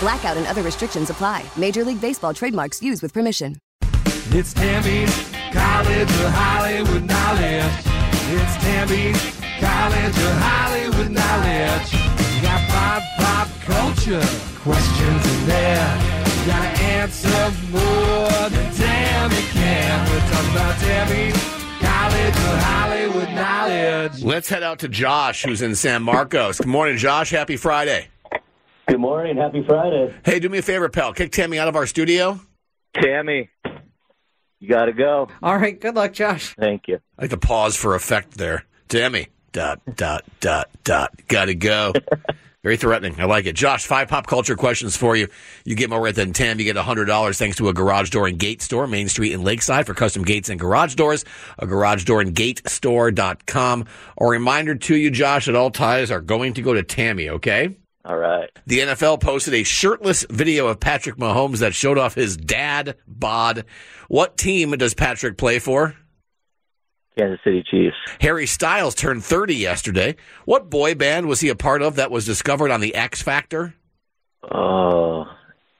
Blackout and other restrictions apply. Major League Baseball trademarks used with permission. It's Tammy's College of Hollywood Knowledge. It's Tammy's College of Hollywood Knowledge. You got pop, pop culture questions in there. You gotta answer more than Tammy can. We're talking about Tammy's College of Hollywood Knowledge. Let's head out to Josh, who's in San Marcos. Good morning, Josh. Happy Friday. Good morning. Happy Friday. Hey, do me a favor, pal. Kick Tammy out of our studio. Tammy, you got to go. All right. Good luck, Josh. Thank you. I like the pause for effect there. Tammy, dot, dot, dot, dot. Gotta go. Very threatening. I like it. Josh, five pop culture questions for you. You get more right than Tam. You get $100 thanks to a garage door and gate store, Main Street in Lakeside for custom gates and garage doors. A garage door and gate store.com. A reminder to you, Josh, that all ties are going to go to Tammy, okay? All right. The NFL posted a shirtless video of Patrick Mahomes that showed off his dad bod. What team does Patrick play for? Kansas City Chiefs. Harry Styles turned 30 yesterday. What boy band was he a part of that was discovered on the X Factor? Oh,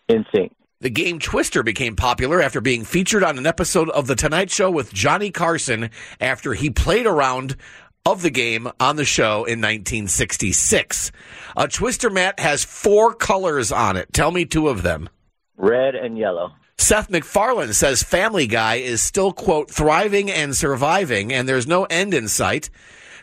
instinct. The game Twister became popular after being featured on an episode of The Tonight Show with Johnny Carson after he played around of the game on the show in 1966. A uh, Twister mat has four colors on it. Tell me two of them. Red and yellow. Seth MacFarlane says Family Guy is still, quote, thriving and surviving, and there's no end in sight.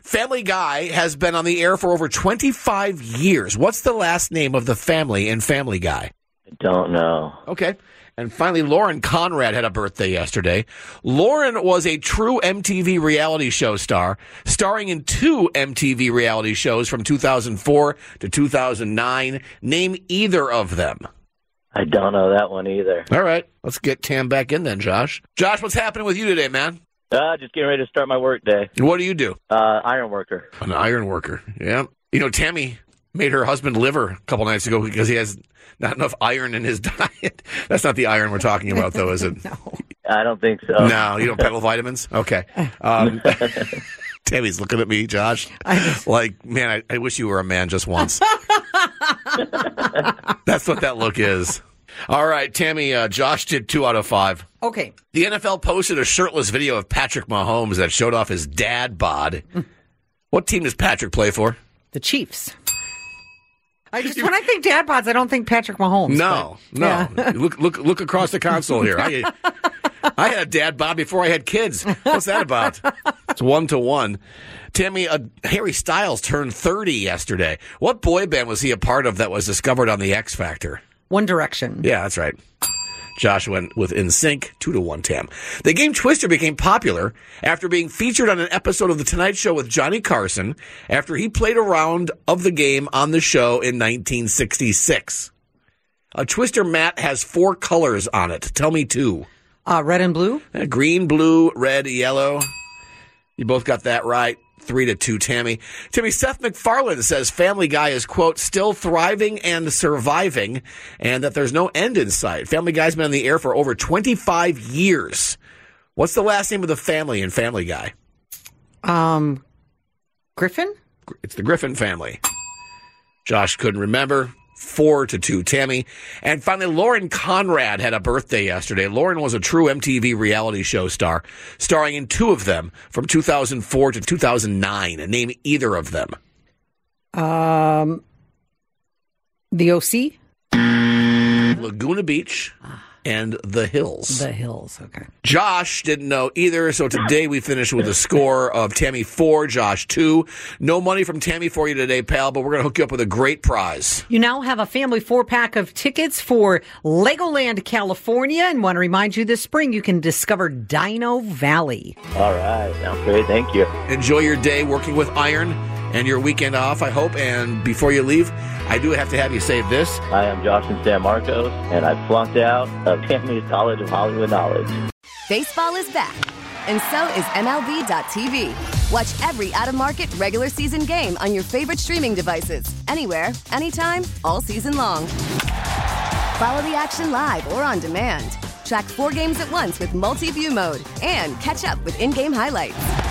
Family Guy has been on the air for over 25 years. What's the last name of the family in Family Guy? I don't know. Okay. And finally, Lauren Conrad had a birthday yesterday. Lauren was a true MTV reality show star, starring in two MTV reality shows from 2004 to 2009. Name either of them. I don't know that one either. All right. Let's get Tam back in then, Josh. Josh, what's happening with you today, man? Uh, just getting ready to start my work day. What do you do? Uh, iron worker. An iron worker. Yeah. You know, Tammy made her husband liver a couple nights ago because he has not enough iron in his diet. That's not the iron we're talking about, though, is it? no. I don't think so. No, you don't peddle vitamins? Okay. Um, Tammy's looking at me, Josh. Like, man, I, I wish you were a man just once. That's what that look is. All right, Tammy, uh, Josh did two out of five. Okay. The NFL posted a shirtless video of Patrick Mahomes that showed off his dad bod. What team does Patrick play for? The Chiefs. I just when I think dad bods, I don't think Patrick Mahomes. No, but- no. Yeah. look, look, look across the console here. I, I had a dad bod before I had kids. What's that about? It's one to one. Tammy, uh, Harry Styles turned 30 yesterday. What boy band was he a part of that was discovered on the X Factor? One Direction. Yeah, that's right. Josh went with NSYNC, two to one. Tam. The game Twister became popular after being featured on an episode of The Tonight Show with Johnny Carson after he played a round of the game on the show in 1966. A Twister mat has four colors on it. Tell me two. Uh, red and blue. Uh, green, blue, red, yellow. You both got that right. Three to two, Tammy. Tammy, Seth MacFarlane says Family Guy is, quote, still thriving and surviving, and that there's no end in sight. Family Guy's been on the air for over 25 years. What's the last name of the family in Family Guy? Um, Griffin. It's the Griffin family. Josh couldn't remember. Four to two, Tammy. And finally, Lauren Conrad had a birthday yesterday. Lauren was a true MTV reality show star, starring in two of them from 2004 to 2009. Name either of them. Um, the OC. Laguna Beach and The Hills. The Hills. Okay. Josh didn't know either, so today we finished with a score of Tammy 4, Josh 2. No money from Tammy for you today, pal, but we're going to hook you up with a great prize. You now have a family four pack of tickets for Legoland, California, and want to remind you this spring you can discover Dino Valley. All right. Sounds great. Thank you. Enjoy your day working with iron and your weekend off, I hope. And before you leave, I do have to have you say this. I am Josh in San Marcos, and I flunked out of Tammy's College of Hollywood Knowledge. Baseball is back, and so is MLB.tv. Watch every out of market regular season game on your favorite streaming devices, anywhere, anytime, all season long. Follow the action live or on demand. Track four games at once with multi view mode and catch up with in game highlights.